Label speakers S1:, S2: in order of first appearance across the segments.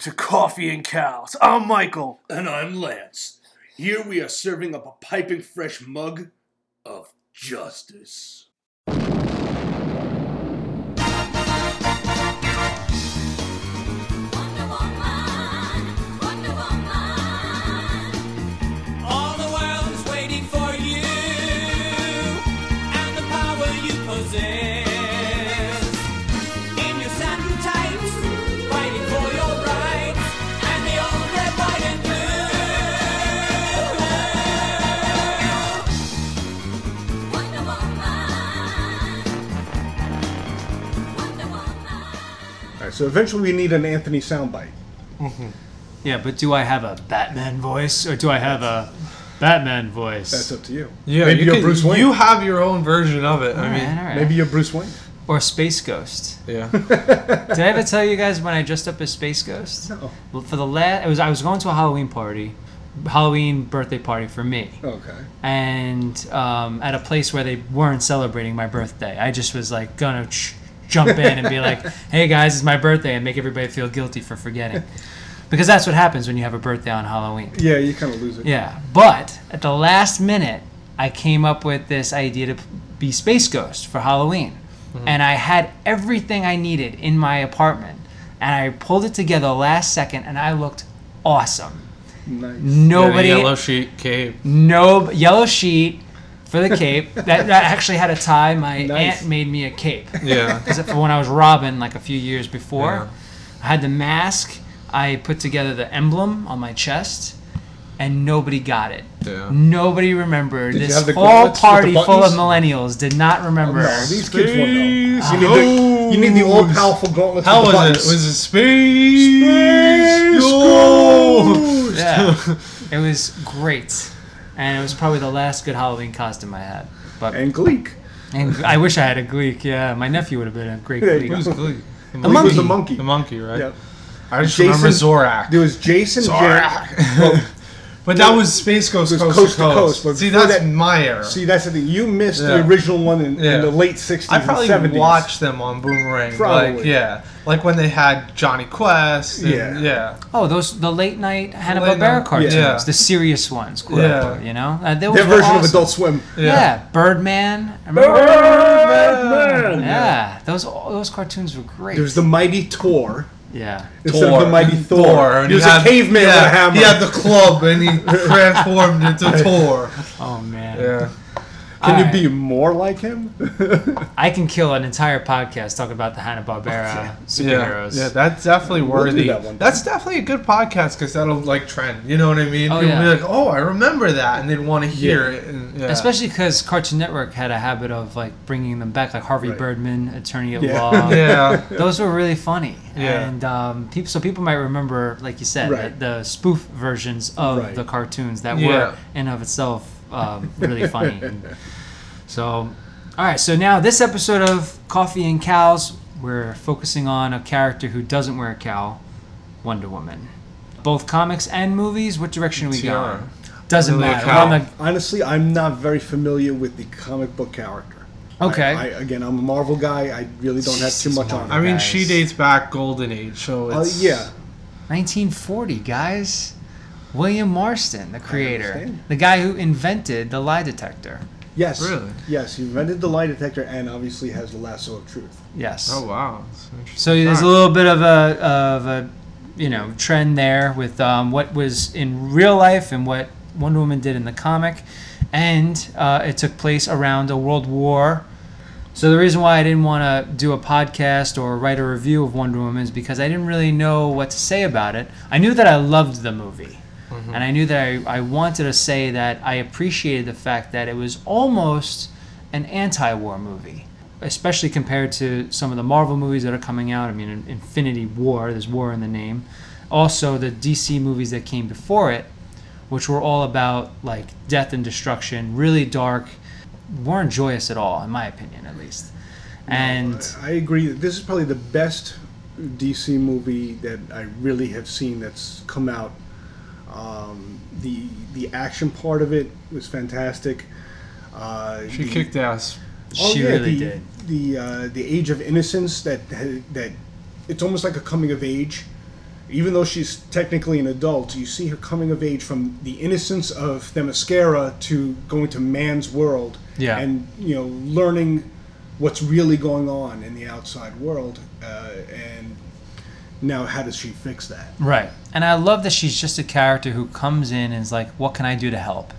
S1: To Coffee and Cowls. I'm Michael.
S2: And I'm Lance. Here we are serving up a piping fresh mug of justice.
S3: So eventually we need an Anthony soundbite.
S4: Yeah, but do I have a Batman voice or do I have a Batman voice?
S3: That's up to you.
S5: Yeah,
S3: maybe
S5: you
S3: you're
S5: can-
S3: Bruce Wayne.
S5: You have your own version of it. I
S4: All
S5: mean,
S4: right, all right.
S3: maybe you're Bruce Wayne.
S4: or Space Ghost.
S5: yeah.
S4: Did I ever tell you guys when I dressed up as Space Ghost?
S3: No.
S4: Well, for the last, it was I was going to a Halloween party, Halloween birthday party for me,
S3: Okay.
S4: and um, at a place where they weren't celebrating my birthday. I just was like gonna ch- jump in and be like, "Hey guys, it's my birthday," and make everybody feel guilty for forgetting, because that's what happens when you have a birthday on Halloween.
S3: Yeah, you kind of lose it.
S4: Yeah, but at the last minute, I came up with this idea to be Space Ghost for Halloween. Mm-hmm. And I had everything I needed in my apartment. And I pulled it together last second, and I looked awesome.
S3: Nice.
S4: Nobody,
S5: yellow sheet cape.
S4: no yellow sheet for the cape. that, that actually had a tie. My
S3: Nice.
S4: aunt made me a cape.
S5: Yeah.
S4: Because for when I was Robin, like a few years before,
S5: Yeah.
S4: I had the mask. I put together the emblem on my chest, and nobody got it.
S5: Yeah.
S4: Nobody remembered.
S3: Did you
S4: this
S3: have the
S4: whole
S3: gauntlets with the
S4: party full of millennials did not oh, remember.
S3: No, these kids won't know.
S5: Space
S3: You need, the, you need the all powerful gauntlets.
S5: How was
S3: the
S5: it? Was it space?
S3: Space
S5: Ghost?
S4: yeah, it was great, and it was probably the last good Halloween costume I had. But
S3: and Gleek.
S4: and I wish I had a Gleek. Yeah, my nephew would have been a great
S3: Yeah,
S4: Gleek.
S5: Who's Gleek? The
S4: The
S3: Gleek was the
S4: monkey.
S3: monkey.
S5: The monkey, right?
S3: Yeah.
S5: I just
S3: Jason-
S5: remember Zorak.
S3: There was Jason. Jan-
S5: Zorak.
S3: well,
S5: but that was Space Ghost
S3: It was
S5: Coast,
S3: Coast
S5: to
S3: to
S5: Coast.
S3: Coast, but
S5: See,
S3: before
S5: that's
S3: that-
S5: my era.
S3: see, that's the thing. You missed
S5: Yeah.
S3: the original one in,
S5: Yeah.
S3: in the late '60s
S5: I probably
S3: and '70s.
S5: watched them on Boomerang.
S3: Probably.
S5: Like, yeah. Like when they had Jonny Quest. And,
S3: Yeah.
S5: yeah.
S4: Oh, those the late night Hanna
S5: Late
S4: Barbera cartoons,
S5: yeah.
S4: the serious ones, quote
S5: Yeah.
S4: unquote, You know, uh, those
S3: Their
S4: were
S3: version of
S4: awesome.
S3: Adult Swim.
S4: Yeah, Birdman. Remember
S3: Birdman!
S4: Yeah, those those cartoons were great.
S3: There's the Mighty Tor.
S4: Yeah.
S3: Instead of the Mighty Thor.
S5: and
S3: he was
S5: had-
S3: a caveman
S5: yeah,
S3: with a hammer.
S5: He had the club and he transformed into Thor.
S4: Oh man.
S5: Yeah.
S3: Can
S4: Alright.
S3: you be more like him?
S4: I can kill an entire podcast talking about the Hanna Barbera superheroes.
S5: Yeah, that's definitely
S3: We'll
S5: worthy.
S3: that
S5: that's definitely a good podcast because that'll like trend. You know what I mean?
S4: Oh,
S5: People
S4: yeah.
S5: be like, "Oh, I remember that," and they'd want to hear
S3: Yeah.
S5: it. And, yeah.
S4: Especially because Cartoon Network had a habit of like bringing them back, like Harvey
S3: Right.
S4: Birdman, Attorney at
S3: Yeah.
S4: Law.
S5: yeah,
S4: Those were really funny,
S5: Yeah.
S4: and um, people. So people might remember, like you said,
S3: Right.
S4: the, the spoof versions of
S3: Right.
S4: the cartoons that
S5: Yeah.
S4: were in of itself um, really funny. And so, all right. So now this episode of Coffee and Cowls, we're focusing on a character who doesn't wear a cowl, Wonder Woman. Both comics and movies. What direction are we
S5: Tiara.
S4: going? Doesn't
S5: Really
S4: matter.
S5: cowl.
S4: We're on the-
S3: Honestly, I'm not very familiar with the comic book character.
S4: Okay.
S3: I, I, again, I'm a Marvel guy. I really don't have too
S4: Jesus,
S3: much on.
S5: I mean,
S4: Guys.
S5: she dates back Golden Age, so
S3: Uh, yeah,
S4: 1940, guys. William Marston, the creator, the guy who invented the lie detector.
S3: yes,
S5: Really?
S3: yes. He invented the lie detector and obviously has the lasso of truth.
S4: Yes.
S5: Oh wow,
S4: So there's a little bit of a of a you know trend there with um, what was in real life and what Wonder Woman did in the comic, and uh, it took place around a world war. So the reason why I didn't want to do a podcast or write a review of Wonder Woman is because I didn't really know what to say about it. I knew that I loved the movie. Mm-hmm. And I knew that I, I wanted to say that I appreciated the fact that it was almost an anti war movie, especially compared to some of the Marvel movies that are coming out. I mean, Infinity War, there's war in the name. Also, the DC movies that came before it, which were all about like death and destruction, really dark, weren't joyous at all, in my opinion, at least. And
S3: I agree. This is probably the best DC movie that I really have seen that's come out. Um, the the action part of it was fantastic. Uh,
S5: she
S3: the-
S5: kicked ass.
S3: Oh,
S4: she
S3: yeah,
S4: really
S3: the,
S4: did.
S3: The uh, the age of innocence that that it's almost like a coming of age even though she's technically an adult, you see her coming of age from the innocence of Themyscira to going to man's world,
S4: Yeah.
S3: and you know learning what's really going on in the outside world, uh, and now how does she fix that?
S4: Right. And I love that she's just a character who comes in and is like, what can I do to help?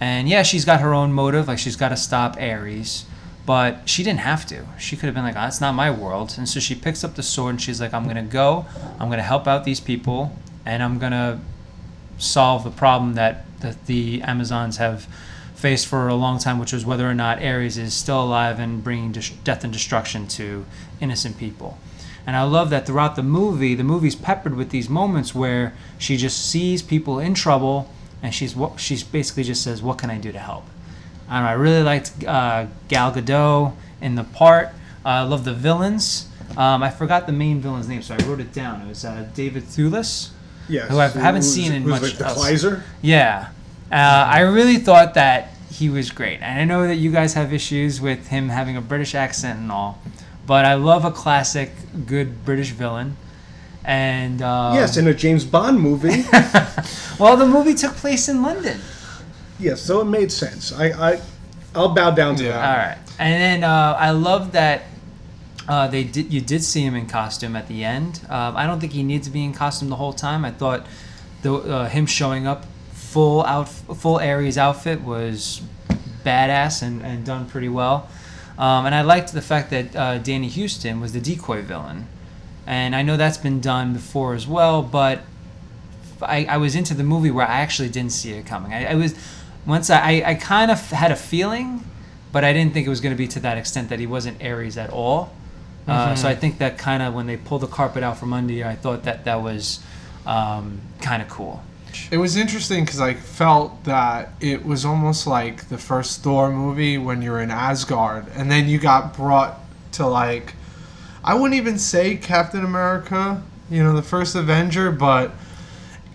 S4: And yeah, she's got her own motive, like she's got to stop Ares, but she didn't have to. She could have been like, oh, it's not my world. And so she picks up the sword and she's like, I'm to go, I'm to help out these people, and I'm to solve the problem that, that the Amazons have faced for a long time, which was whether or not Ares is still alive and bringing death and destruction to innocent people. And I love that throughout the movie, the movie's peppered with these moments where she just sees people in trouble, and she's what she's basically just says, "What can I do to help?" And I really liked uh, Gal Gadot in the part. Uh, I love the villains. Um, I forgot the main villain's name, so I wrote it down. It was uh, David Thewlis.
S3: Yes,
S4: Who I haven't seen in much
S3: like the
S4: else.
S3: Kaiser.
S4: Yeah. Uh, I really thought that he was great. And I know that you guys have issues with him having a British accent and all, but I love a classic, good British villain. And um,
S3: yes, in a James Bond movie.
S4: well, the movie took place in London.
S3: yes, so it made sense. I, I I'll bow down to
S5: Yeah.
S3: that.
S4: All right, and then uh, I love that uh, they did. You did see him in costume at the end. Um, I don't think he needs to be in costume the whole time. I thought the uh, him showing up full out, full Ares outfit was badass and, and done pretty well. Um, and I liked the fact that uh, Danny Huston was the decoy villain, and I know that's been done before as well. But I, I was into the movie where I actually didn't see it coming. I, I was once I, I, kind of had a feeling, but I didn't think it was going to be to that extent that he wasn't Ares at all. Uh, so I think that kind of when they pulled the carpet out from under you, I thought that that was um, kind of cool.
S5: It was interesting because I felt that it was almost like the first Thor movie when you're in Asgard, and then you got brought to like, I wouldn't even say Captain America, you know, the first Avenger, but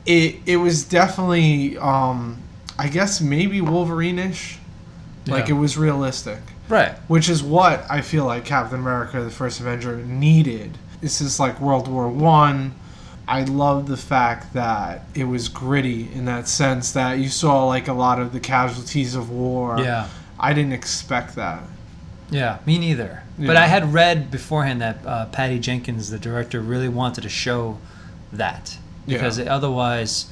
S5: it it was definitely, um, I guess maybe Wolverine-ish, like it was realistic
S4: Right.
S5: which is what I feel like Captain America: The First Avenger needed. This is like World War One. I. love the fact that it was gritty in that sense that you saw like a lot of the casualties of war.
S4: Yeah.
S5: I didn't expect that.
S4: Yeah, me neither. But I had read beforehand that uh, Patty Jenkins, the director, really wanted to show that because
S5: Yeah.
S4: otherwise,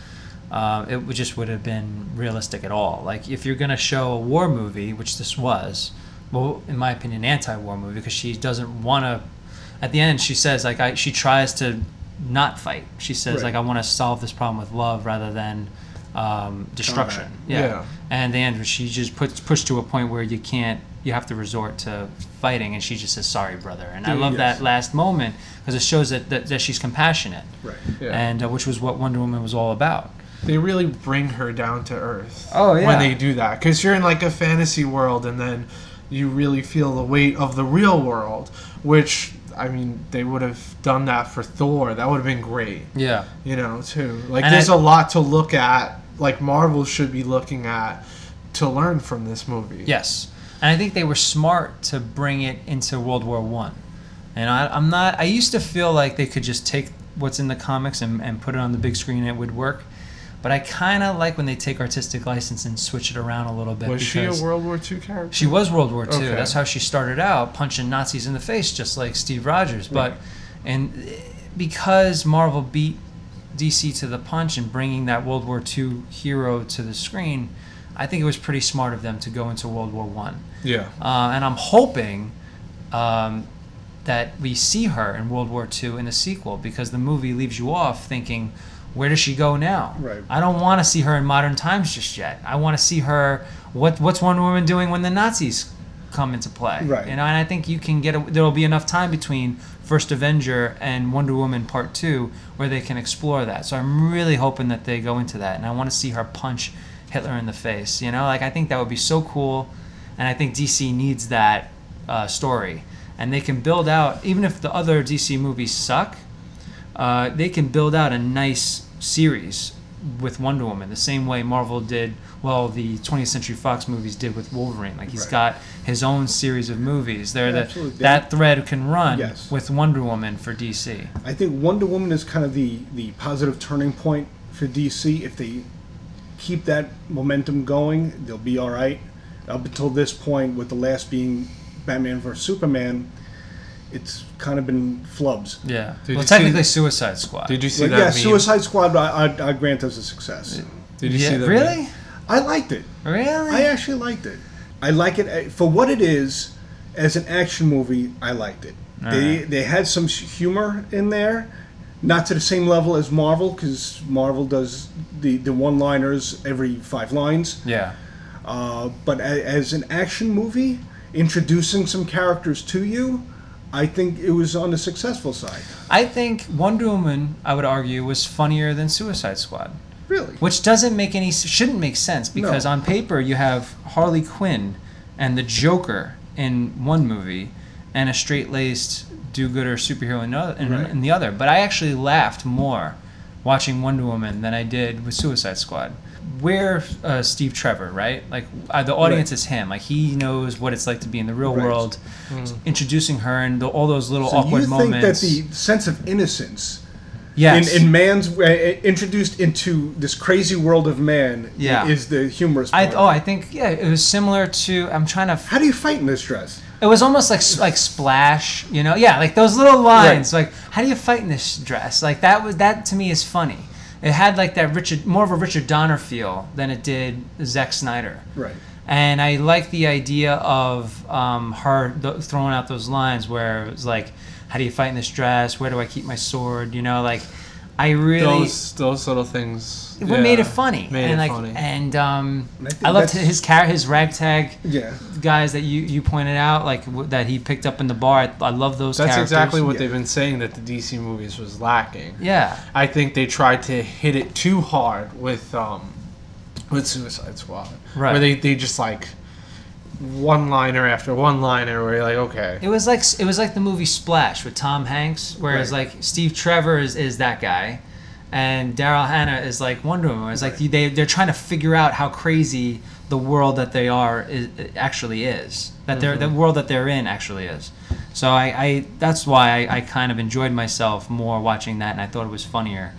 S4: uh, it would just would have been realistic at all. Like if you're gonna show a war movie, which this was, well, in my opinion, anti-war movie because she doesn't want to. At the end, she says like I, she tries to not fight. She says
S3: Right.
S4: like I want to solve this problem with love rather than um, destruction. Yeah.
S5: Yeah.
S4: And the end, she just puts pushed to a point where you can't. You have to resort to fighting, and she just says, "Sorry, brother." And I love
S3: Yes.
S4: that last moment because it shows that, that, that she's compassionate,
S3: Right.
S5: Yeah.
S4: and uh, which was what Wonder Woman was all about.
S5: They really bring her down to earth.
S4: Oh, yeah.
S5: When they do that, because you're in like a fantasy world, and then you really feel the weight of the real world. Which I mean, they would have done that for Thor. That would have been great.
S4: Yeah.
S5: you know, too. Like,
S4: And
S5: there's
S4: I-
S5: a lot to look at. Like, Marvel should be looking at to learn from this movie.
S4: Yes, and I think they were smart to bring it into World War One. And I, I'm not. I used to feel like they could just take what's in the comics and, and put it on the big screen and it would work. But I kind of like when they take artistic license and switch it around a little bit.
S5: Was she a World War II character?
S4: She was World War II.
S5: Okay.
S4: That's how she started out, punching Nazis in the face, just like Steve Rogers. But and because Marvel beat DC to the punch and bringing that World War II hero to the screen, I think it was pretty smart of them to go into World War One.
S5: Yeah.
S4: Uh, and I'm hoping um, that we see her in World War II in the sequel because the movie leaves you off thinking, where does she go now?
S3: Right.
S4: I don't want to see her in modern times just yet. I want to see her. What What's Wonder Woman doing when the Nazis come into play?
S3: Right.
S4: You know, and I think you can get. A, there will be enough time between First Avenger and Wonder Woman Part Two where they can explore that. So I'm really hoping that they go into that, and I want to see her punch Hitler in the face. You know, like I think that would be so cool, and I think DC needs that uh, story, and they can build out even if the other DC movies suck, uh, they can build out a nice series with Wonder Woman, the same way Marvel did, well, the 20th Century Fox movies did with Wolverine. Like he's
S3: Right.
S4: got his own series of movies. They're
S3: Yeah,
S4: the, that thread can run
S3: Yes.
S4: with Wonder Woman for DC.
S3: I think Wonder Woman is kind of the the positive turning point for DC. If they keep that momentum going, they'll be all right. Up until this point, with the last being Batman vs Superman, it's kind of been flubs.
S4: Yeah.
S5: Did
S4: well,
S5: you see-
S4: technically Suicide Squad.
S5: Did you see
S3: But
S5: that
S3: yeah,
S5: meme?
S3: Suicide Squad, I, I, I grant as a success.
S5: Did you
S4: yeah,
S5: see that?
S4: really?
S5: meme?
S3: I liked it.
S4: Really?
S3: I actually liked it. I like it uh, for what it is. As an action movie, I liked it. They
S4: Alright.
S3: they had some humor in there, not to the same level as Marvel, because Marvel does the the one liners every five lines.
S4: yeah.
S3: Uh, but as an action movie, introducing some characters to you, I think it was on the successful side.
S4: I think Wonder Woman, I would argue, was funnier than Suicide Squad.
S3: Really.
S4: Which doesn't make any shouldn't make sense because
S3: No.
S4: on paper you have Harley Quinn and the Joker in one movie and a straight-laced do-gooder superhero in, the- in,
S3: Right.
S4: in the other. But I actually laughed more watching Wonder Woman than I did with Suicide Squad. We're uh, Steve Trevor, right? Like uh, the audience
S3: Right.
S4: is him. Like he knows what it's like to be in the real
S3: Right.
S4: world. Introducing her and the, all those little
S3: So
S4: awkward
S3: you think
S4: moments.
S3: that the sense of innocence
S4: yes.
S3: in, in man's uh, introduced into this crazy world of man
S4: Yeah.
S3: is the humorous
S4: I,
S3: part.
S4: oh, I think yeah, it was similar to. I'm trying to
S3: How do you fight in this dress?
S4: It was almost like like splash, you know? Yeah, like those little lines. Like, how do you fight in this dress? Like that was that to me is funny. It had like that Richard, more of a Richard Donner feel than it did Zack Snyder.
S3: Right.
S4: And I like the idea of um, her th- throwing out those lines where it was like, "How do you fight in this dress? Where do I keep my sword?" You know, like I really
S5: Those those little things.
S4: what
S5: yeah,
S4: made it funny.
S5: Made
S4: and
S5: it
S4: like,
S5: funny.
S4: And um,
S3: I think
S4: I loved his car, his ragtag
S3: Yeah.
S4: guys that you, you pointed out, like w- that he picked up in the bar. I, I love those.
S5: That's
S4: characters.
S5: exactly what
S3: Yeah.
S5: they've been saying that the DC movies was lacking.
S4: Yeah,
S5: I think they tried to hit it too hard with um, with Suicide Squad,
S4: Right.
S5: Where they, they just like one liner after one liner, where you're like, okay,
S4: it was like it was like the movie Splash with Tom Hanks, whereas
S3: Right.
S4: like Steve Trevor is, is that guy, and Daryl Hannah is like Wonder Woman. It's like they they're trying to figure out how crazy the world that they are is actually is. That they're the mm-hmm. world that they're in actually is. So I, I that's why I, I kind of enjoyed myself more watching that, and I thought it was funnier.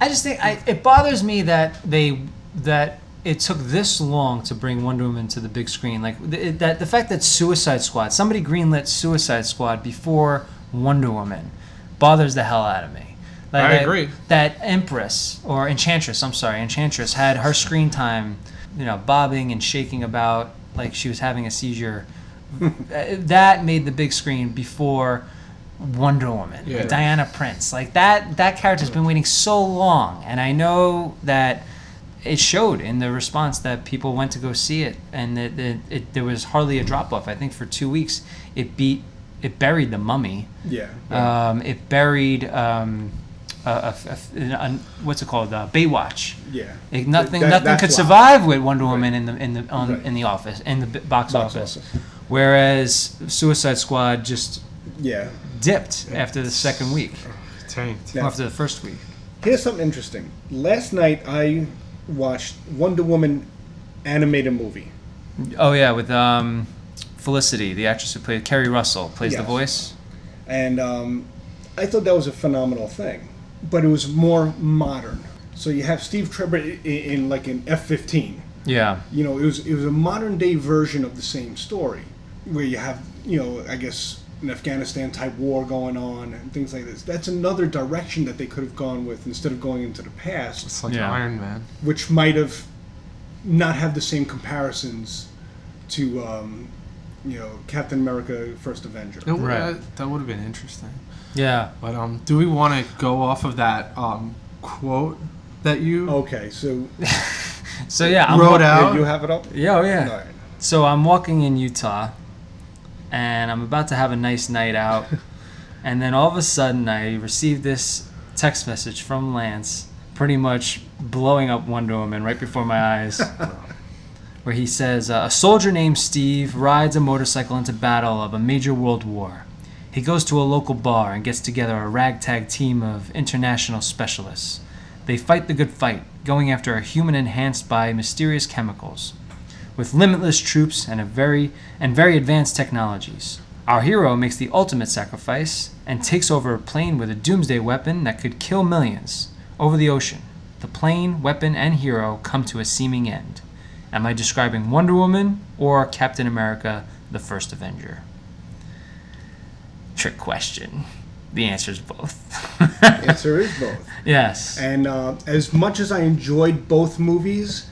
S4: I just think I, it bothers me that they that it took this long to bring Wonder Woman to the big screen. Like the, that the fact that Suicide Squad, somebody greenlit Suicide Squad before Wonder Woman, bothers the hell out of me. Like,
S5: I
S4: that-
S5: agree.
S4: That Empress or Enchantress, I'm sorry, Enchantress had her screen time, you know, bobbing and shaking about like she was having a seizure. Uh, that made the big screen before Wonder Woman,
S5: Yeah.
S4: Diana Prince. Like that that character's been waiting so long and I know that it showed in the response that people went to go see it and that it, it, there was hardly a drop off. I think for 2 weeks it beat it buried the mummy.
S3: Yeah.
S4: Um, it buried um, a, a, a, a- what's it called? Uh, Baywatch.
S3: yeah.
S4: It, nothing
S3: That-
S4: nothing could
S3: why.
S4: survive with Wonder Woman in the in the on,
S3: Right.
S4: in the office in the box,
S3: Box
S4: office.
S3: office.
S4: Whereas Suicide Squad just
S3: Yeah.
S4: dipped after the second week,
S5: tanked.
S3: Now,
S4: after the first week.
S3: here's something interesting. Last night I watched Wonder Woman animated movie.
S4: Oh yeah, with um, Felicity, the actress who played Keri Russell, plays the voice.
S3: and um, I thought that was a phenomenal thing. But it was more modern. So you have Steve Trevor in, in like an F-15.
S4: Yeah,
S3: You know, it was it was a modern day version of the same story, where you have you know I guess an Afghanistan type war going on and things like this. That's another direction that they could have gone with instead of going into the past,
S5: It's like
S4: Yeah.
S5: Iron Man.
S3: which might have not have the same comparisons to um, you know Captain America: First Avenger.
S5: It would-
S4: Right.
S5: That, that would have been interesting.
S4: yeah.
S5: But um, do we want to go off of that um quote that you
S3: Okay, so
S4: So yeah, I'm
S5: wrote
S4: wa-
S5: out?
S3: you have it up.
S4: Yeah, oh yeah.
S3: All right.
S4: So I'm walking in Utah, and I'm about to have a nice night out, and then all of a sudden I receive this text message from Lance, pretty much blowing up Wonder Woman right before my eyes, where he says, "A soldier named Steve rides a motorcycle into battle of a major world war. He goes to a local bar and gets together a ragtag team of international specialists." They fight the good fight, going after a human enhanced by mysterious chemicals, with limitless troops and a very and very advanced technologies. Our hero makes the ultimate sacrifice and takes over a plane with a doomsday weapon that could kill millions over the ocean. The plane, weapon, and hero come to a seeming end. Am I describing Wonder Woman or Captain America, the first Avenger? Trick question. The answer is both.
S3: Answer is both.
S4: yes.
S3: And uh, as much as I enjoyed both movies,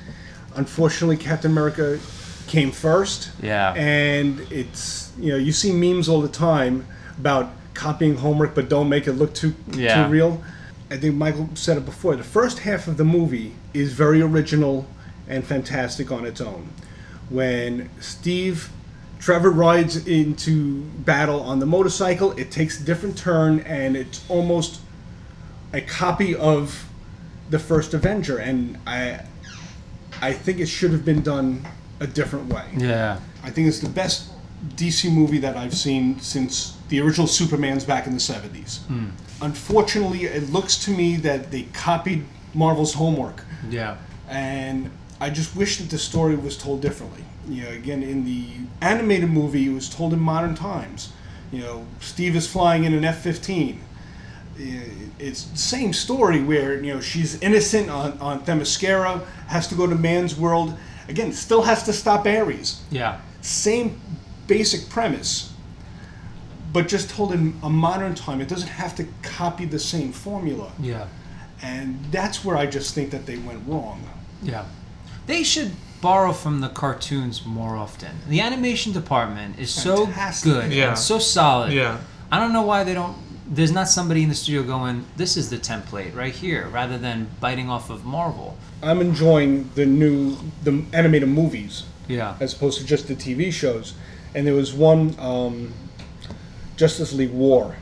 S3: unfortunately, Captain America came first.
S4: Yeah.
S3: And it's you know you see memes all the time about copying homework, but don't make it look too
S4: Yeah.
S3: too real. I think Michael said it before. The first half of the movie is very original and fantastic on its own. When Steve Trevor rides into battle on the motorcycle, it takes a different turn, and it's almost a copy of the first Avenger, and I I think it should have been done a different way.
S4: Yeah.
S3: I think it's the best DC movie that I've seen since the original Superman's back in the 70s. Hmm. Unfortunately, it looks to me that they copied Marvel's homework,
S4: Yeah.
S3: and I just wish that the story was told differently. You know, again, in the animated movie, it was told in modern times. You know, Steve is flying in an F 15 it's the same story where you know she's innocent on on Themyscira, has to go to man's world. Again, still has to stop Ares.
S4: Yeah.
S3: Same basic premise, but just told in a modern time. It doesn't have to copy the same formula,
S4: Yeah.
S3: and that's where I just think that they went wrong.
S4: Yeah. They should borrow from the cartoons more often. The animation department is so good
S5: Yeah.
S4: and so solid.
S5: Yeah.
S4: I don't know why they don't. There's not somebody in the studio going, "This is the template right here," rather than biting off of Marvel.
S3: I'm enjoying the new the animated movies
S4: Yeah.
S3: as opposed to just the TV shows. And there was one um, Justice League War,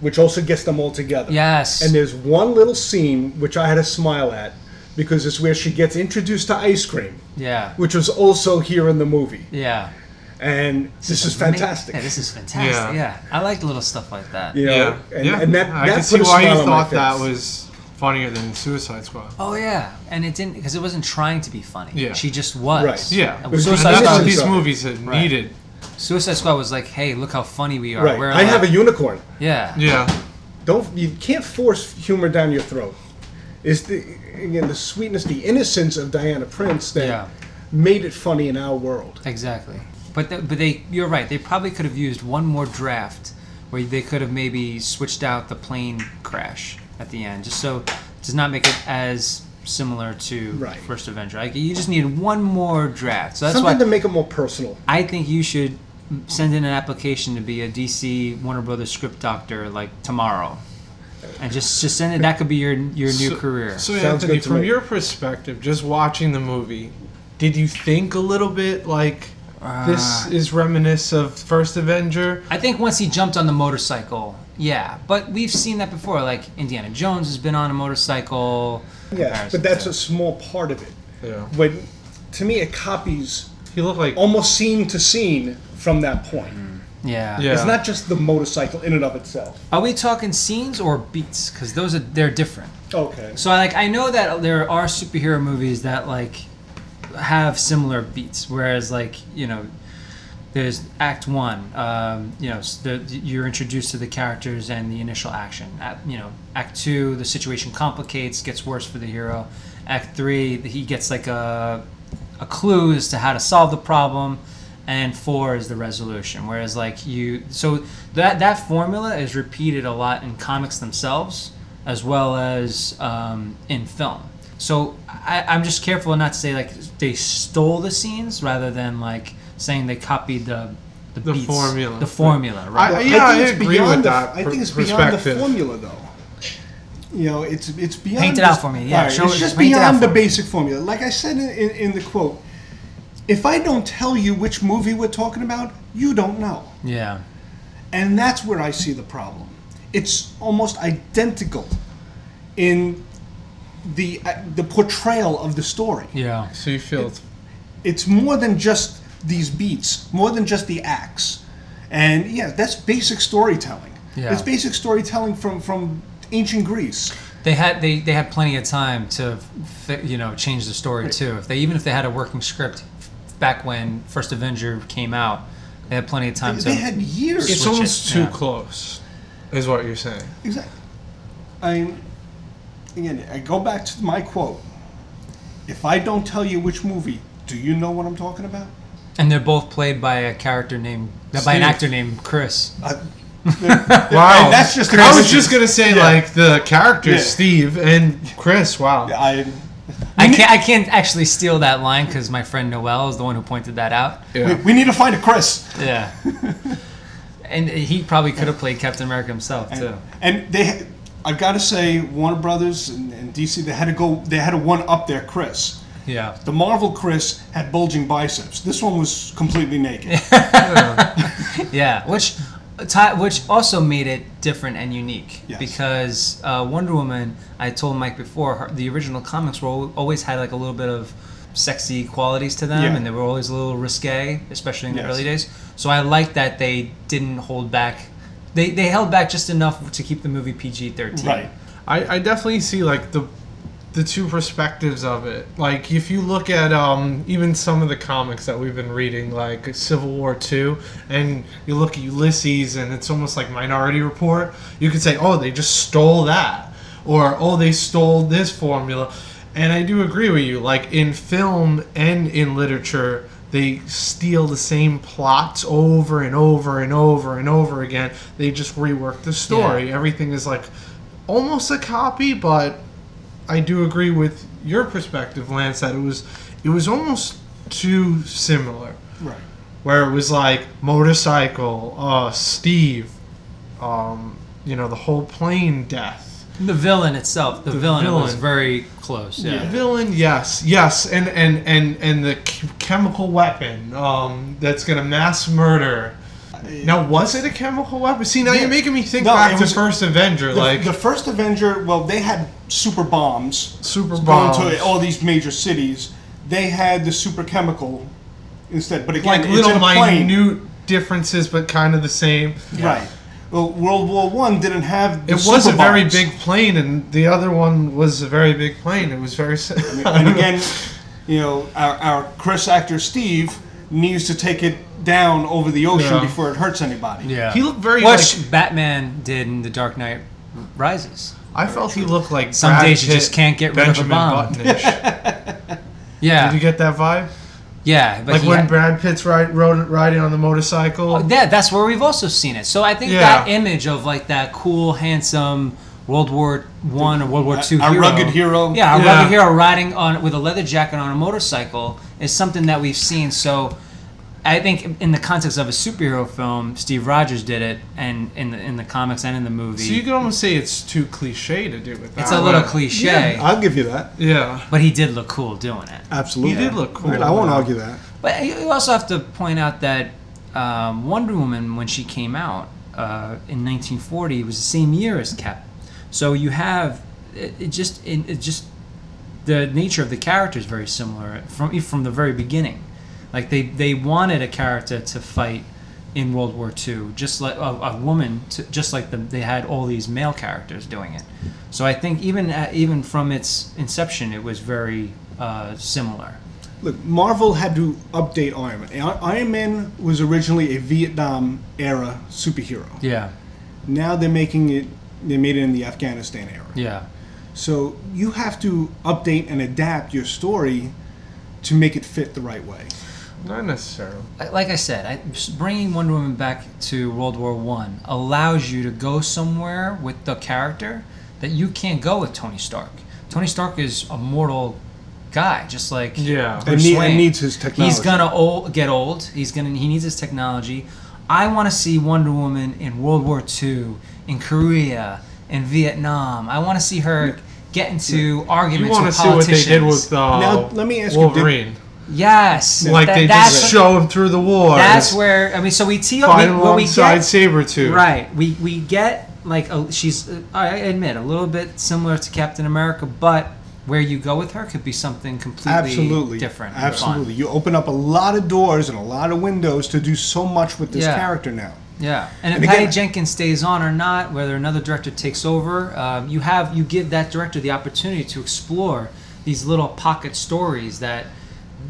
S3: which also gets them all together.
S4: Yes.
S3: And there's one little scene which I had a smile at because it's where she gets introduced to ice cream,
S4: yeah.
S3: which was also here in the movie.
S4: Yeah.
S3: And this is fantastic.
S4: Yeah, this is fantastic.
S5: Yeah.
S4: Yeah. I like little stuff like that.
S3: You know,
S5: yeah.
S3: and,
S5: yeah.
S3: and that,
S5: I
S3: that
S5: can
S3: put
S5: see why you
S3: smile on my
S5: thought that was funnier than Suicide Squad.
S4: Oh yeah, and it didn't because it wasn't trying to be funny.
S5: Yeah.
S4: She just was.
S3: Right.
S5: Yeah.
S4: And
S3: was
S4: Suicide,
S5: and that's
S4: Squad,
S5: what these
S3: Squad.
S5: movies had
S4: Right.
S5: needed.
S4: Suicide Squad was like, hey, look how funny we are.
S3: Right.
S4: We're
S3: I have a unicorn.
S4: yeah.
S5: Yeah.
S3: Don't you can't force humor down your throat. It's the again the sweetness, the innocence of Diana Prince that
S4: Yeah.
S3: made it funny in our world.
S4: Exactly. But th- but they you're right. They probably could have used one more draft where they could have maybe switched out the plane crash at the end, just so it does not make it as similar to
S3: Right.
S4: First Avenger. Like you just need one more draft. So that's
S3: Something
S4: why
S3: to make it more personal.
S4: I think you should send in an application to be a DC Warner Brothers script doctor like tomorrow, and just just send it. That could be your your new career.
S5: So
S3: Sounds
S5: Anthony, from
S3: me.
S5: your perspective, just watching the movie, did you think a little bit like this ah. is reminiscent of First Avenger?
S4: I think once he jumped on the motorcycle, yeah. But we've seen that before. Like Indiana Jones has been on a motorcycle.
S3: Yes,
S4: comparison
S3: but that's
S4: to-
S3: a small part of it.
S5: Yeah.
S3: But to me, it copies
S5: He looked like
S3: almost scene to scene from that point. Mm.
S4: yeah.
S5: Yeah.
S3: It's not just the motorcycle in and of itself.
S4: Are we talking scenes or beats? Because those are they're different.
S3: Okay.
S4: So I like I know that there are superhero movies that like have similar beats, whereas like you know there's Act One, um, you know the, you're introduced to the characters and the initial action. Act, you know Act Two, the situation complicates, gets worse for the hero. Act Three, he gets like a a clue as to how to solve the problem. And four is the resolution. Whereas like you, so that that formula is repeated a lot in comics themselves, as well as um, in film. So I, I'm just careful not to say like they stole the scenes, rather than like saying they copied the the,
S5: The
S4: beats,
S5: formula.
S4: the formula, right?
S5: I- yeah,
S3: think it's
S5: agree
S3: beyond
S5: with
S3: the,
S5: that
S3: I think it's beyond the formula, though. You know, it's it's beyond.
S4: Paint it out for me, yeah,
S3: Alright,
S4: show
S3: it's
S4: it-
S3: just
S4: paint it out
S3: beyond the
S4: for me.
S3: basic formula. Like I said in, in, in the quote, if I don't tell you which movie we're talking about, you don't know,
S4: yeah,
S3: and that's where I see the problem. It's almost identical in the uh, the portrayal of the story.
S4: yeah,
S5: so you feel
S3: it's more than just these beats, more than just the acts. And yeah, that's basic storytelling.
S4: Yeah.
S3: It's basic storytelling from from ancient Greece.
S4: They had they, they had plenty of time to fi- you know change the story too. If they even if they had a working script back when First Avenger came out, they had plenty of time
S3: They,
S4: to.
S3: they had years.
S5: It's
S4: Switch it,
S5: too
S4: yeah.
S5: close, is what you're saying.
S3: Exactly. I again, I go back to my quote. If I don't tell you which movie, do you know what I'm talking about?
S4: and they're both played by a character named by an
S3: Steve.
S4: actor named Chris.
S5: Wow,
S3: And that's just a
S5: I was just gonna say
S3: Yeah.
S5: like the characters
S3: Yeah.
S5: Steve and Chris. Wow.
S3: I
S4: I can't I can't actually steal that line because my friend Noel is the one who pointed that out.
S5: Yeah.
S3: we need to find a Chris.
S4: Yeah. and he probably could have played Captain America himself too.
S3: And they, I've got to say, Warner Brothers and, and DC, they had to go, they had to one up their Chris.
S4: Yeah.
S3: The Marvel Chris had bulging biceps. This one was completely naked.
S4: Yeah, which which also made it different and unique
S3: Yes.
S4: because uh, Wonder Woman. I told Mike before her, the original comics were always had like a little bit of sexy qualities to them,
S3: Yeah.
S4: and they were always a little risque, especially in the
S3: Yes.
S4: early days. So I like that they didn't hold back. They they held back just enough to keep the movie PG thirteen.
S3: right.
S5: I, I definitely see like the the two perspectives of it. Like if you look at um, even some of the comics that we've been reading, like Civil War Two, and you look at Ulysses, and it's almost like Minority Report. You could say, oh, they just stole that, or oh, they stole this formula. And I do agree with you. Like in film and in literature, they steal the same plots over and over and over and over again. They just rework the story. Everything is like almost a copy, but I do agree with your perspective, Lance, that it was it was almost too similar.
S3: Right.
S5: Where it was like motorcycle, uh, Steve, um, you know, the whole plane death.
S4: The villain itself, the,
S5: The
S4: villain, was very close. Yeah.
S5: The villain, yes, yes, and and and and the chemical weapon um, that's gonna mass murder. Now, was it a chemical weapon? See, now
S3: Yeah.
S5: you're making me think
S3: No,
S5: back to
S3: was-
S5: First Avenger,
S3: The,
S5: like
S3: the first Avenger, well, they had super bombs.
S5: super
S3: going
S5: bombs,
S3: to all these major cities. They had the super chemical instead, but again,
S5: like
S3: it's
S5: little
S3: in a plane.
S5: minute differences, but kind of the same.
S3: Right. Well, World War One didn't have. The
S5: It was a
S3: super
S5: very
S3: bombs.
S5: big plane, and the other one was a very big plane. It was very. si-
S3: And again, you know, our, our Chris actor Steve needs to take it down over the ocean
S5: Yeah.
S3: before it hurts anybody.
S4: Yeah.
S5: he looked very
S4: Which
S5: like.
S4: Batman did in The Dark Knight Rises.
S5: I felt he looked like.
S4: Some
S5: Brad
S4: days you
S5: Pitt,
S4: just can't get rid of a
S5: Benjamin
S4: bomb.
S5: Button-ish.
S4: Yeah.
S5: Did you get that vibe?
S4: Yeah. But
S5: Like when
S4: had-
S5: Brad Pitt's ride, rode, riding on the motorcycle.
S4: Oh, yeah, that's where we've also seen it. So I think
S5: Yeah.
S4: that image of like that cool, handsome World War One or World War Two
S3: a
S4: hero,
S3: rugged hero.
S4: yeah, a
S5: Yeah.
S4: rugged hero riding on with a leather jacket on a motorcycle is something that we've seen. So I think in the context of a superhero film, Steve Rogers did it, and in the in the comics and in the movie,
S5: So you could almost say it's too cliche to do it. That
S4: it's a little cliche,
S3: Yeah, I'll give you that.
S5: Yeah.
S4: but he did look cool doing it.
S3: Absolutely.
S5: He did look cool.
S3: Right, I won't argue that.
S4: But you also have to point out that um, Wonder Woman, when she came out uh, in 1940, it was the same year as Cap. So you have it, it just it, it just the nature of the character is very similar from from the very beginning. Like they they wanted a character to fight in World War II, just like a, a woman, to, just like the, they had all these male characters doing it. So I think even at, even from its inception, it was very uh, similar.
S3: Look, Marvel had to update Iron Man. Iron Man was originally a Vietnam era superhero.
S4: Yeah,
S3: Now they're making it. They made it in the Afghanistan era.
S4: yeah.
S3: So you have to update and adapt your story to make it fit the right way.
S5: Not necessarily.
S4: Like- like I said, I, bringing Wonder Woman back to World War One allows you to go somewhere with the character that you can't go with Tony Stark. Tony Stark is a mortal guy, just like
S5: Yeah.
S3: And,
S4: Bruce
S3: need, and
S4: Wayne.
S3: needs his technology.
S4: He's gonna old, get old. He's gonna he needs his technology. I want to see Wonder Woman in World War II, in Korea, in Vietnam. I want to see her get into
S5: You
S4: arguments
S5: want to
S4: with
S5: see what they
S4: politicians.
S5: did with uh,
S3: Now, let me ask you, did-
S5: Wolverine.
S4: Yes,
S5: like
S4: That-
S5: they just show him through the war.
S4: That's where I mean. So we tee up
S5: fight
S4: we, what we get
S5: Sabretooth.
S4: right. We we get like a, she's uh, I admit a little bit similar to Captain America, but where you go with her could be something completely
S3: Absolutely
S4: different.
S3: Absolutely. You open up a lot of doors and a lot of windows to do so much with this
S4: Yeah.
S3: character now.
S4: Yeah, and if
S3: And
S4: Patty Jenkins stays on or not, whether another director takes over, um, you have you give that director the opportunity to explore these little pocket stories that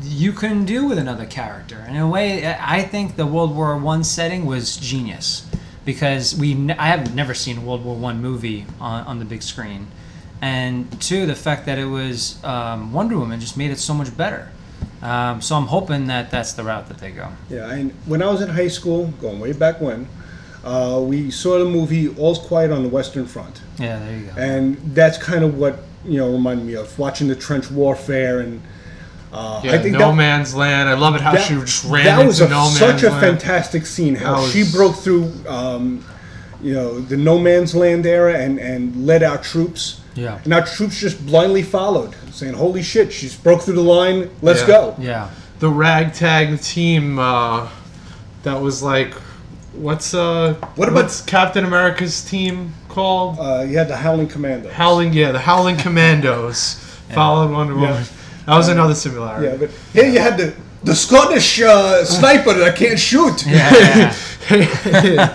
S4: you couldn't do with another character. And in a way, I think the World War One setting was genius because we ne- I have never seen a World War One movie on, on the big screen, and two, the fact that it was um, Wonder Woman just made it so much better. Um, so I'm hoping that that's the route that they go.
S3: Yeah, and when I was in high school, going way back when, uh, we saw the movie All's Quiet on the Western Front,
S4: Yeah, there you go.
S3: and that's kind of what you know reminded me of watching the trench warfare and. Uh,
S5: Yeah,
S3: I think
S5: No
S3: that,
S5: Man's Land. I love it how
S3: that,
S5: she just ran
S3: that
S5: into
S3: was a,
S5: No Man's
S3: such a
S5: Land.
S3: fantastic scene. How
S5: That
S3: she broke through, um, you know, the no man's land era and and led our troops.
S4: Yeah.
S3: And our troops just blindly followed, saying, "Holy shit, she's broke through the line. Let's
S5: Yeah.
S3: go."
S4: Yeah.
S5: the ragtag team uh, that was like, what's uh,
S3: What about-
S5: what's Captain America's team called?
S3: Uh, you had the Howling Commandos.
S5: Howling, yeah, the Howling Commandos followed Wonder Woman. That was another similarity.
S3: Yeah, but here you had the the Scottish uh, sniper that I can't shoot.
S4: Yeah.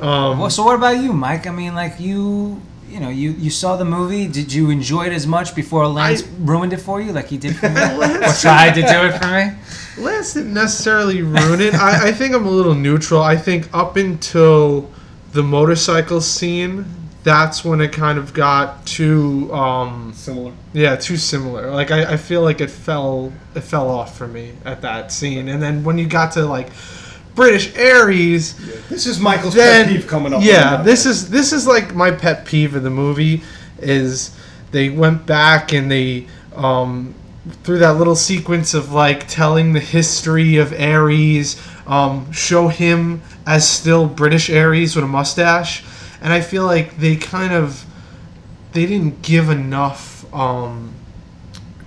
S5: Um,
S4: well, so what about you, Mike? I mean, like you, you know, you you saw the movie. Did you enjoy it as much before Lance
S5: I-
S4: ruined it for you, like he did for me, or tried to do it for me?
S5: Lance didn't necessarily ruin it. I, I think I'm a little neutral. I think up until the motorcycle scene, that's when it kind of got too, um,
S3: Similar.
S5: yeah, too similar. Like I, I feel like it fell, it fell off for me at that scene. And then when you got to like British Ares,
S3: This is Michael's
S5: then
S3: pet peeve coming up.
S5: yeah,
S3: right
S5: this is this is like my pet peeve of the movie is they went back and they um through that little sequence of like telling the history of Ares, um, show him as still British Ares with a mustache, and I feel like they kind of they didn't give enough um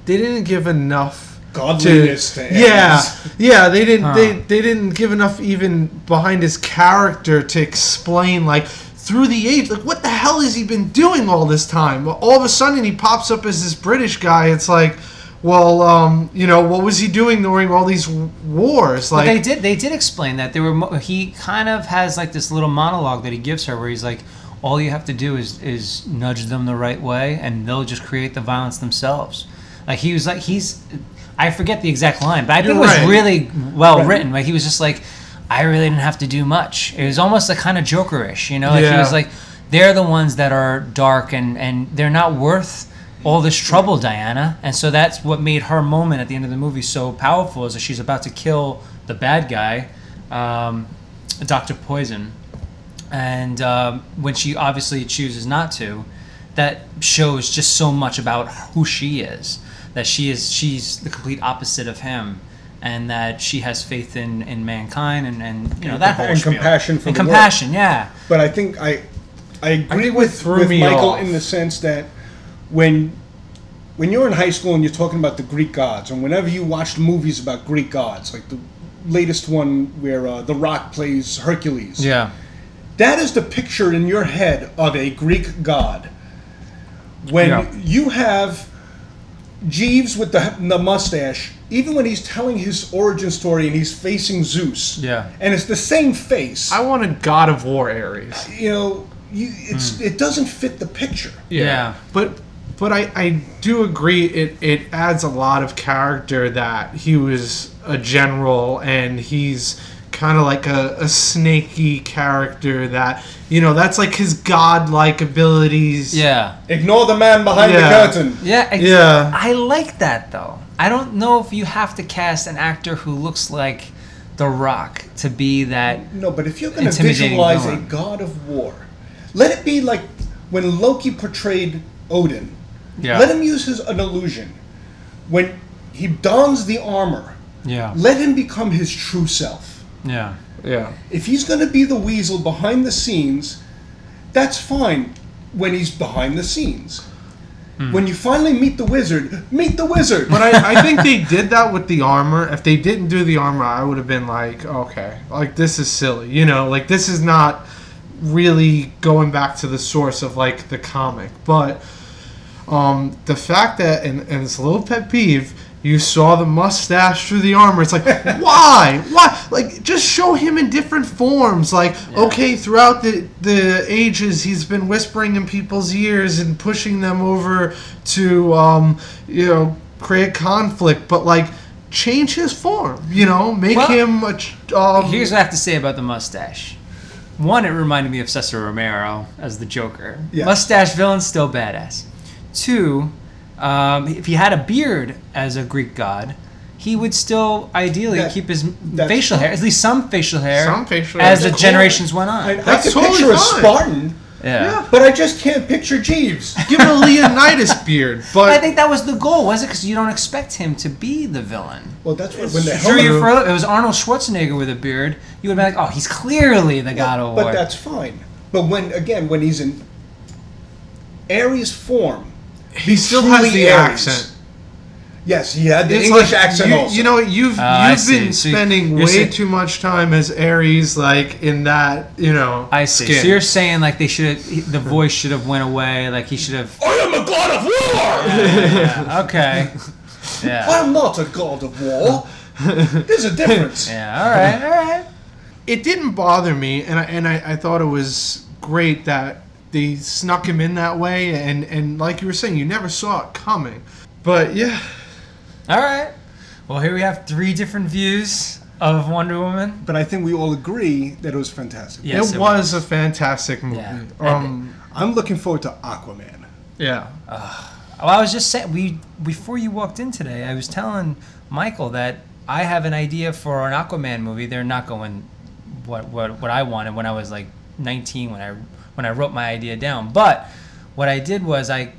S5: they didn't give enough
S3: godliness to,
S5: yeah, yeah. They didn't.
S4: Huh.
S5: They they didn't give enough even behind his character to explain like through the age. Like what the hell has he been doing all this time? All of a sudden he pops up as this British guy. It's like, well, um, you know, what was he doing during all these wars?
S4: But
S5: Like
S4: they did. They did explain that there were. mo- He kind of has like this little monologue that he gives her, where he's like, "All you have to do is is nudge them the right way, and they'll just create the violence themselves." Like he was like he's. I forget the exact line, but I think
S5: You're
S4: it was
S5: right.
S4: really well
S3: Right.
S4: written. Like he was just like, I really didn't have to do much. It was almost like kind of Jokerish, you know. Like he was like, they're the ones that are dark and and they're not worth all this trouble, Diana. And so that's what made her moment at the end of the movie so powerful is that she's about to kill the bad guy, um, Doctor Poison, and um, when she obviously chooses not to, that shows just so much about who she is. That she is she's the complete opposite of him. And that she has faith in, in mankind and, and you know that whole
S3: And
S4: spiel.
S3: compassion for
S4: and
S3: the world.
S4: compassion, yeah.
S3: But I think I, I agree
S5: think what
S3: with,
S5: threw
S3: with
S5: me
S3: Michael
S5: off-
S3: in the sense that when when you're in high school and you're talking about the Greek gods, and whenever you watched movies about Greek gods, like the latest one where uh, The Rock plays Hercules,
S4: Yeah.
S3: that is the picture in your head of a Greek god. When
S4: Yeah.
S3: you have Jeeves with the, the mustache, even when he's telling his origin story and he's facing Zeus,
S4: Yeah.
S3: and it's the same face,
S5: I want a God of War Ares.
S3: you know, you, it's it doesn't fit the picture.
S4: Yeah.
S5: But but I, I do agree it, it adds a lot of character that he was a general and he's kind of like a, a snaky character that you know that's like his godlike abilities
S4: Yeah.
S3: Ignore the man behind
S5: Yeah.
S3: the curtain.
S4: Yeah. ex-
S5: Yeah.
S4: I like that though. I don't know if you have to cast an actor who looks like The Rock to be that.
S3: No, but if you're going to
S4: Intimidating
S3: visualize a god of war, let it be like when Loki portrayed Odin.
S4: Yeah.
S3: Let him use his an illusion. When he dons the armor,
S4: Yeah.
S3: let him become his true self.
S4: Yeah.
S5: yeah
S3: If he's going to be the weasel behind the scenes, that's fine when he's behind the scenes. Hmm. When you finally meet the wizard, meet the wizard.
S5: but I, I think they did that with the armor if they didn't do the armor i would have been like okay like this is silly you know like this is not really going back to the source of like the comic but um, the fact that and, and it's a little pet peeve You saw the mustache through the armor. It's like, why? Why? Like, just show him in different forms. Like, okay, throughout the the ages, he's been whispering in people's ears and pushing them over to, um, you know, create conflict. But like, change his form. You know, make
S4: Well,
S5: him a. Um,
S4: Here's what I have to say about the mustache. One, it reminded me of Cesar Romero as the Joker. Mustache villain, still badass. Two, um, if he had a beard as a Greek god, he would still ideally
S3: That-
S4: keep his facial hair, at least some facial hair,
S5: Some facial hair.
S4: as the
S5: That's
S4: generations went on.
S3: I, I
S5: That's
S3: can
S5: totally
S3: picture a. Spartan,
S4: yeah.
S3: but I just can't picture Jeeves.
S5: give him a Leonidas beard. But
S4: I think that was the goal, was it? Because you don't expect him to be the villain.
S3: Well, that's what, when the
S4: Drew
S3: helmet,
S4: you for it was Arnold Schwarzenegger with a beard. You would be like, oh, he's clearly the God of War.
S3: but that's fine. But when again, when he's in Ares form,
S5: he still has the
S3: Ares.
S5: accent.
S3: yes, he had the
S5: It's
S3: English
S5: like,
S3: accent
S5: you,
S3: also.
S5: You know, you've
S4: ah, I
S5: you've
S4: see.
S5: been
S4: So you-
S5: spending
S4: you're
S5: way
S4: saying-
S5: too much time as Ares, like in that, you know.
S4: I see.
S5: Skin.
S4: So you're saying like they should the voice should have went away, like he should have.
S2: I am a god of war!
S4: Yeah, okay. Yeah.
S3: I'm not a god of war. There's a difference.
S4: Yeah. All right. All right.
S5: it didn't bother me, and I, and I, I thought it was great that they snuck him in that way, and and like you were saying, you never saw it coming. But yeah,
S4: All right. Well, here we have three different views of Wonder Woman.
S3: But I think we all agree that it was fantastic.
S4: Yes,
S5: it,
S4: it
S5: was, a fantastic movie.
S4: Yeah.
S5: Um,
S3: I'm looking forward to Aquaman.
S5: yeah.
S4: Well, I was just saying we before you walked in today, I was telling Michael that I have an idea for an Aquaman movie. They're not going what what what I wanted when I was like 19 when I when I wrote my idea down. But what I did was I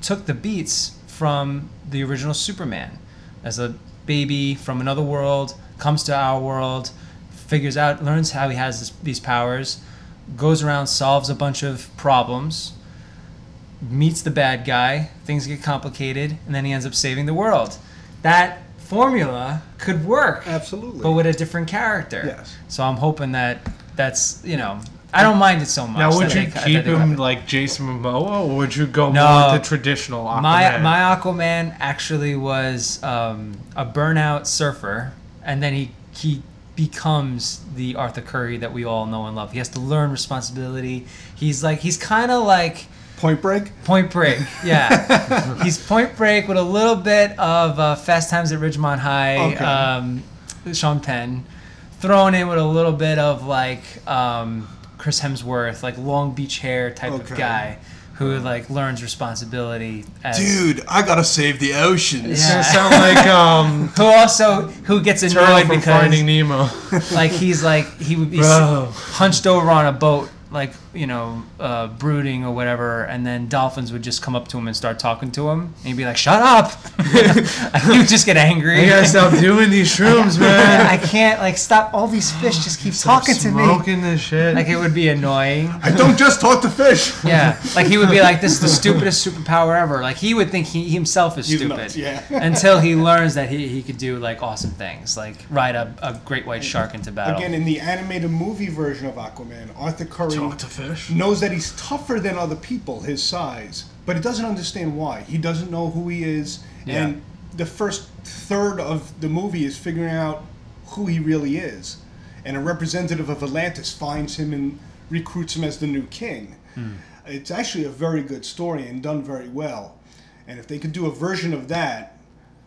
S4: took the beats from the original Superman as a baby from another world comes to our world, figures out learns how he has this, these powers, goes around solves a bunch of problems meets the bad guy, things get complicated, and then he ends up saving the world. That formula could work,
S3: Absolutely.
S4: but with a different character.
S3: Yes.
S4: So I'm hoping that that's you know I don't mind it so much.
S5: Now, would you
S4: they-
S5: keep him like Jason Momoa, or would you go
S4: No.
S5: more with the traditional Aquaman?
S4: My my Aquaman actually was um, a burnout surfer, and then he he becomes the Arthur Curry that we all know and love. He has to learn responsibility. He's like he's kind of like
S3: Point Break.
S4: Point Break, yeah. He's Point Break with a little bit of uh, Fast Times at Ridgemont High,
S3: Okay.
S4: um, Sean Penn, thrown in with a little bit of like um, Chris Hemsworth, like Long Beach hair type of guy who like learns responsibility. As,
S2: Dude, I gotta save the oceans.
S5: It's
S4: Yeah.
S5: gonna sound like um,
S4: Who also who gets
S5: Turtle
S4: annoyed
S5: from
S4: because
S5: Finding Nemo.
S4: like he's like he would be
S5: Bro.
S4: hunched over on a boat like you know uh, brooding or whatever and then dolphins would just come up to him and start talking to him and he'd be like shut up and he would just get angry
S5: You gotta stop doing these shrooms, man.
S4: I can't like stop all these fish just keep talking to me
S5: Smoking this shit.
S4: like it would be annoying
S3: I don't just talk to fish.
S4: yeah like he would be like this is the stupidest superpower ever like he would think he himself is
S3: He's
S4: stupid
S3: nuts, yeah.
S4: until he learns that he, he could do like awesome things like ride a, a great white shark into battle
S3: Again, in the animated movie version of Aquaman, Arthur Curry
S5: Talk to fish.
S3: Knows that he's tougher than other people his size, but he doesn't understand why. He doesn't know who he is,
S4: Yeah.
S3: and the first third of the movie is figuring out who he really is. And a representative of Atlantis finds him and recruits him as the new king.
S4: Hmm.
S3: It's actually a very good story and done very well. And if they could do a version of that,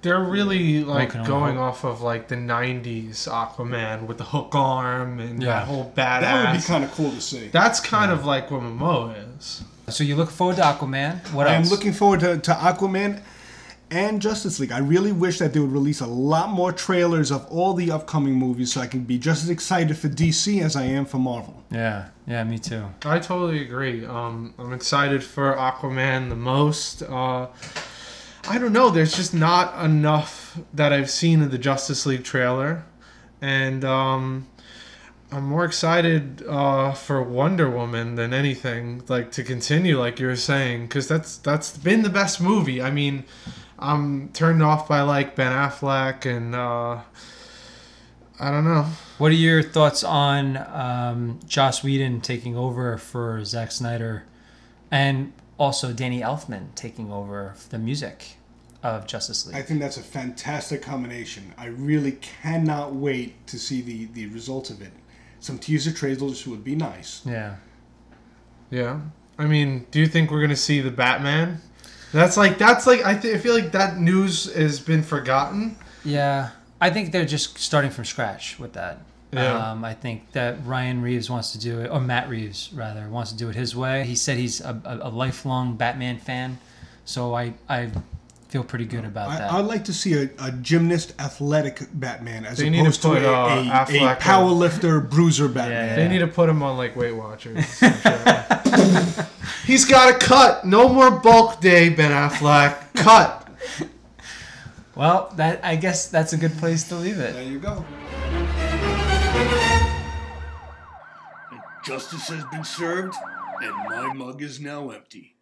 S5: They're really like going off of like the '90s Aquaman with the hook arm and
S4: Yeah.
S5: that whole badass.
S3: that would be kind of cool to see.
S5: That's kind of like what Momoa is.
S4: so you look forward to aquaman what
S3: I am looking forward to, to Aquaman and Justice League. I really wish that they would release a lot more trailers of all the upcoming movies so I can be just as excited for DC as I am for Marvel.
S4: Yeah, yeah, me too.
S5: I totally agree. Um, I'm excited for Aquaman the most. Uh, I don't know. There's just not enough that I've seen in the Justice League trailer, and um, I'm more excited uh, for Wonder Woman than anything. Like to continue, like you were saying, because that's that's been the best movie. I mean, I'm turned off by like Ben Affleck, and uh, I don't know.
S4: What are your thoughts on um, Joss Whedon taking over for Zack Snyder, and also Danny Elfman taking over the music of Justice League.
S3: I think that's a fantastic combination. I really cannot wait to see the, the results of it. Some teaser trailers would be nice.
S4: Yeah.
S5: Yeah. I mean, do you think we're gonna see the Batman? That's like that's like I, th- I feel like that news has been forgotten.
S4: Yeah, I think they're just starting from scratch with that.
S5: Yeah.
S4: Um, I think that Ryan Reeves wants to do it, or Matt Reeves rather, wants to do it his way. He said he's a, a, a lifelong Batman fan, so I I feel pretty good about
S3: I,
S4: that.
S3: I'd like to see a, a gymnast athletic Batman as
S5: They need to
S3: opposed to, a,
S5: uh,
S3: a, a
S5: Affleck on-
S3: powerlifter bruiser Batman.
S4: Yeah.
S5: They need to put him on like Weight Watchers. He's got a cut. No more bulk day, Ben Affleck. Cut.
S4: well, that I guess that's a good place to leave it.
S3: There you go.
S2: Justice has been served, and my mug is now empty.